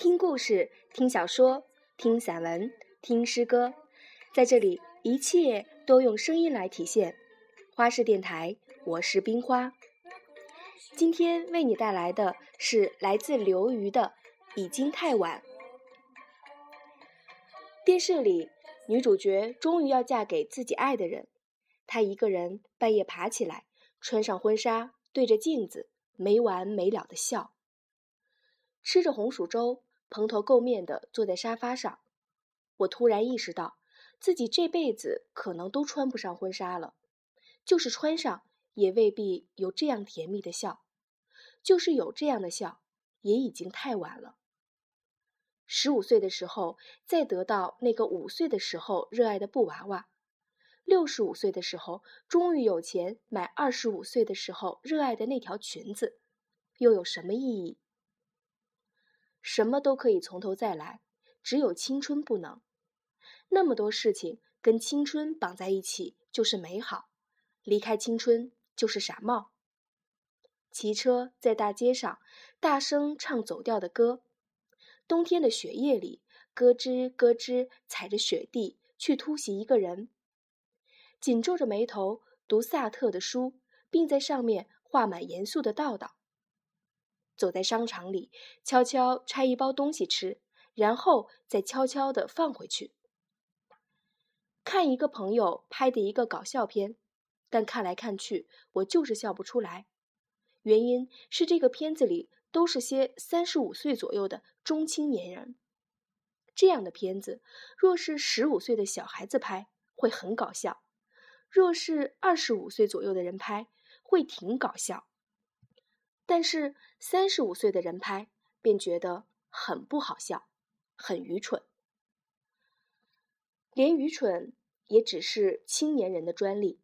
听故事，听小说，听散文，听诗歌，在这里，一切都用声音来体现。花式电台，我是冰花。今天为你带来的是来自刘瑜的《已经太晚》。电视里，女主角终于要嫁给自己爱的人，她一个人半夜爬起来，穿上婚纱，对着镜子没完没了的笑，吃着红薯粥。蓬头垢面的坐在沙发上，我突然意识到，自己这辈子可能都穿不上婚纱了。就是穿上，也未必有这样甜蜜的笑；就是有这样的笑，也已经太晚了。十五岁的时候，再得到那个五岁的时候热爱的布娃娃；六十五岁的时候，终于有钱买二十五岁的时候热爱的那条裙子，又有什么意义？什么都可以从头再来，只有青春不能。那么多事情跟青春绑在一起就是美好，离开青春就是傻帽。骑车在大街上，大声唱走调的歌。冬天的雪夜里，咯吱咯吱踩着雪地去突袭一个人。紧皱着眉头读萨特的书，并在上面画满严肃的道道。走在商场里，悄悄拆一包东西吃，然后再悄悄地放回去。看一个朋友拍的一个搞笑片，但看来看去，我就是笑不出来。原因是这个片子里都是些三十五岁左右的中青年人。这样的片子，若是十五岁的小孩子拍，会很搞笑；若是二十五岁左右的人拍，会挺搞笑。但是三十五岁的人拍，便觉得很不好笑，很愚蠢。连愚蠢也只是青年人的专利。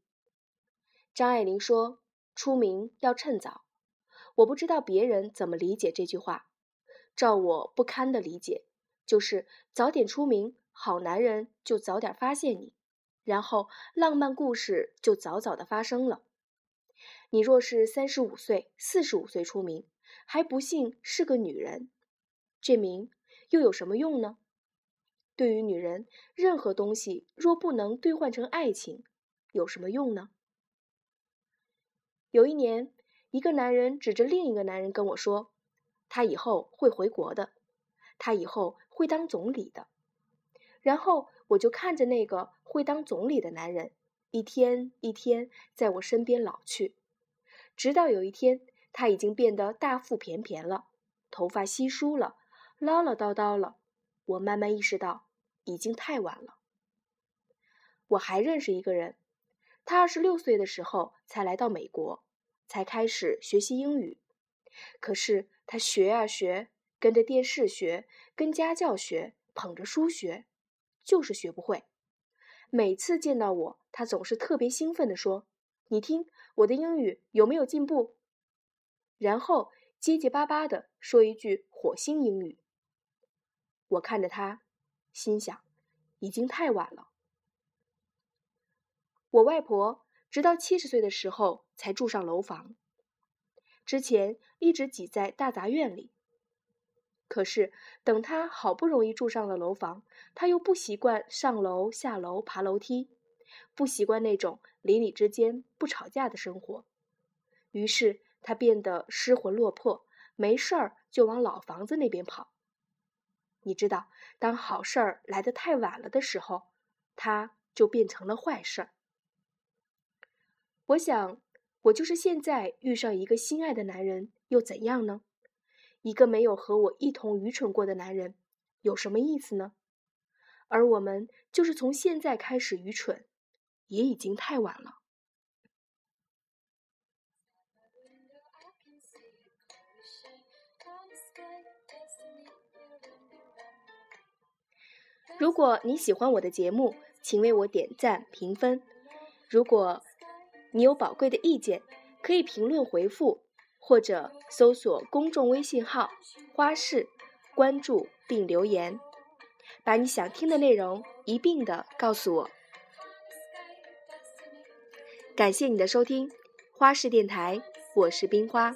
张爱玲说：“出名要趁早。”我不知道别人怎么理解这句话。照我不堪的理解，就是早点出名，好男人就早点发现你，然后浪漫故事就早早的发生了。你若是三十五岁、四十五岁出名，还不幸是个女人，这名又有什么用呢？对于女人，任何东西若不能兑换成爱情，有什么用呢？有一年，一个男人指着另一个男人跟我说：“他以后会回国的，他以后会当总理的。”然后我就看着那个会当总理的男人。一天一天在我身边老去，直到有一天，他已经变得大腹便便了，头发稀疏了，唠唠叨叨了。我慢慢意识到，已经太晚了。我还认识一个人，他二十六岁的时候才来到美国，才开始学习英语。可是他学啊学，跟着电视学，跟家教学，捧着书学，就是学不会。每次见到我，他总是特别兴奋地说：“你听，我的英语有没有进步？”然后结结巴巴地说一句火星英语。我看着他，心想：已经太晚了。我外婆直到七十岁的时候才住上楼房，之前一直挤在大杂院里。可是，等他好不容易住上了楼房，他又不习惯上楼下楼爬楼梯，不习惯那种邻里之间不吵架的生活，于是他变得失魂落魄，没事儿就往老房子那边跑。你知道，当好事儿来得太晚了的时候，他就变成了坏事儿。我想，我就是现在遇上一个心爱的男人，又怎样呢？一个没有和我一同愚蠢过的男人，有什么意思呢？而我们就是从现在开始愚蠢，也已经太晚了。如果你喜欢我的节目，请为我点赞评分。如果你有宝贵的意见，可以评论回复。或者搜索公众微信号“花式”，关注并留言，把你想听的内容一并的告诉我。感谢你的收听，花式电台，我是冰花。